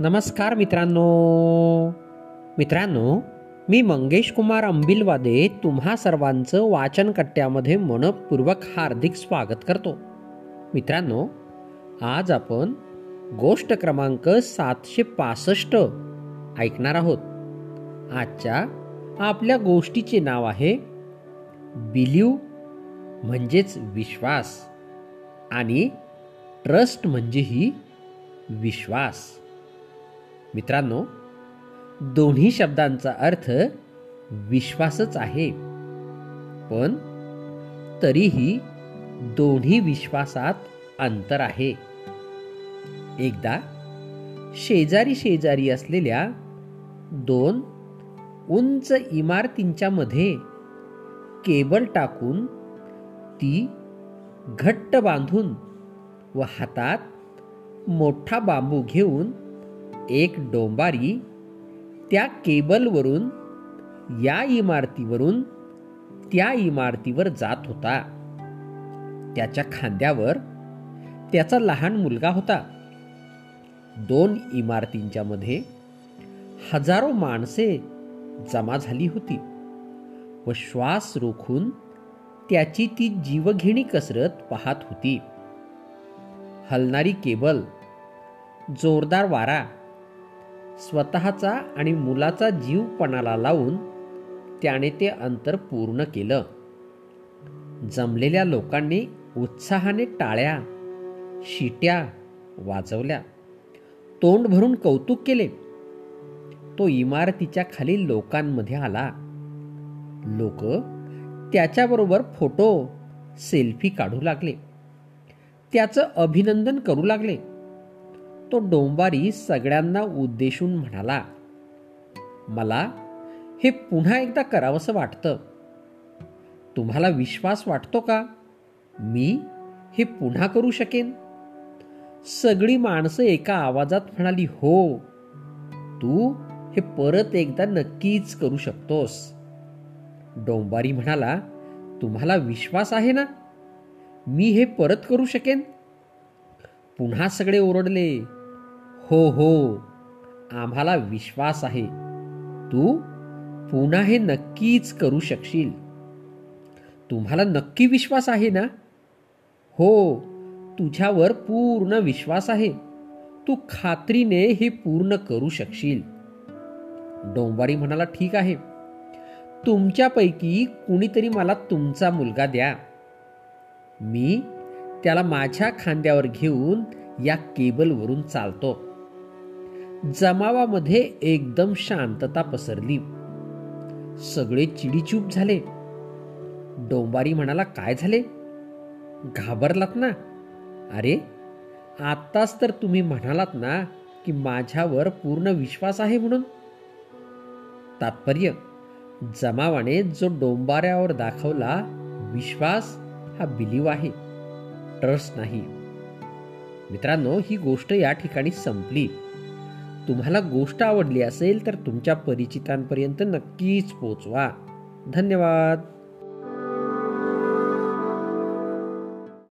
नमस्कार मित्रांनो. मित्रांनो मी मंगेश कुमार अंबिलवादे तुम्हा सर्वांचं वाचनकट्ट्यामध्ये मनपूर्वक हार्दिक स्वागत करतो. मित्रांनो आज आपण गोष्ट क्रमांक सातशे पासष्ट ऐकणार आहोत. आजच्या आपल्या गोष्टीचे नाव आहे बिलीव म्हणजेच विश्वास आणि ट्रस्ट म्हणजेही विश्वास. मित्रांनो दोन्ही शब्दांचा अर्थ विश्वासच आहे. पण तरीही दोन्ही विश्वासात अंतर आहे. एकदा शेजारी शेजारी असलेल्या दोन उंच इमारतींच्या मध्ये केबल टाकून ती घट्ट बांधून व हातात मोठा बांबू घेऊन एक डोंबारी त्या केबलवरून या इमारतीवरून त्या इमारतीवर जात होता. त्याच्या खांद्यावर त्याचा लहान मुलगा होता. दोन इमारतींच्या मध्ये हजारो माणसे जमा झाली होती व श्वास रोखून त्याची ती जीवघेणी कसरत पाहत होती. हलणारी केबल जोरदार वारा स्वतःचा आणि मुलाचा जीव पणाला लावून त्याने ते अंतर पूर्ण केलं. जमलेल्या लोकांनी उत्साहाने टाळ्या शिट्या वाजवल्या. तोंड भरून कौतुक केले. तो इमारतीच्या खाली लोकांमध्ये आला. लोक त्याच्याबरोबर फोटो सेल्फी काढू लागले. त्याचं अभिनंदन करू लागले. तो डोंबारी सगळ्यांना उद्देशून म्हणाला मला हे पुन्हा एकदा करावंसं वाटतं. तुम्हाला विश्वास वाटतो का? मी हे पुन्हा करू शकेन. सगळी माणसं एका आवाजात म्हणाली हो तू हे परत एकदा नक्कीच करू शकतोस. डोंबारी म्हणाला तुम्हाला विश्वास आहे ना? मी हे परत करू शकेन? पुन्हा सगळे ओरडले हो हो. आम्हाला विश्वास आहे. तू पुन्हा हे नक्कीच करू शकशील. तुम्हाला नक्की विश्वास आहे ना? हो तुझ्यावर पूर्ण विश्वास आहे. तू खात्रीने हे पूर्ण करू शकशील. डोंबारी म्हणाला ठीक आहे. तुमच्यापैकी कुणीतरी मला तुमचा मुलगा द्या. मी त्याला माझ्या खांद्यावर घेऊन या केबलवरून चालतो. जमावामध्ये एकदम शांतता पसरली. सगळे चिडीचूप झाले. डोंबारी म्हणाला काय झाले? घाबरलात ना? अरे आत्ताच तर तुम्ही म्हणालात ना की माझ्यावर पूर्ण विश्वास आहे म्हणून. तात्पर्य जमावाने जो डोंबाऱ्यावर दाखवला विश्वास हा बिलीव आहे ट्रस्ट नाही. मित्रांनो ही गोष्ट या ठिकाणी संपली. तुम्हाला गोष्ट आवडली असेल तर तुमच्या परिचितांपर्यंत नक्कीच पोचवा. धन्यवाद.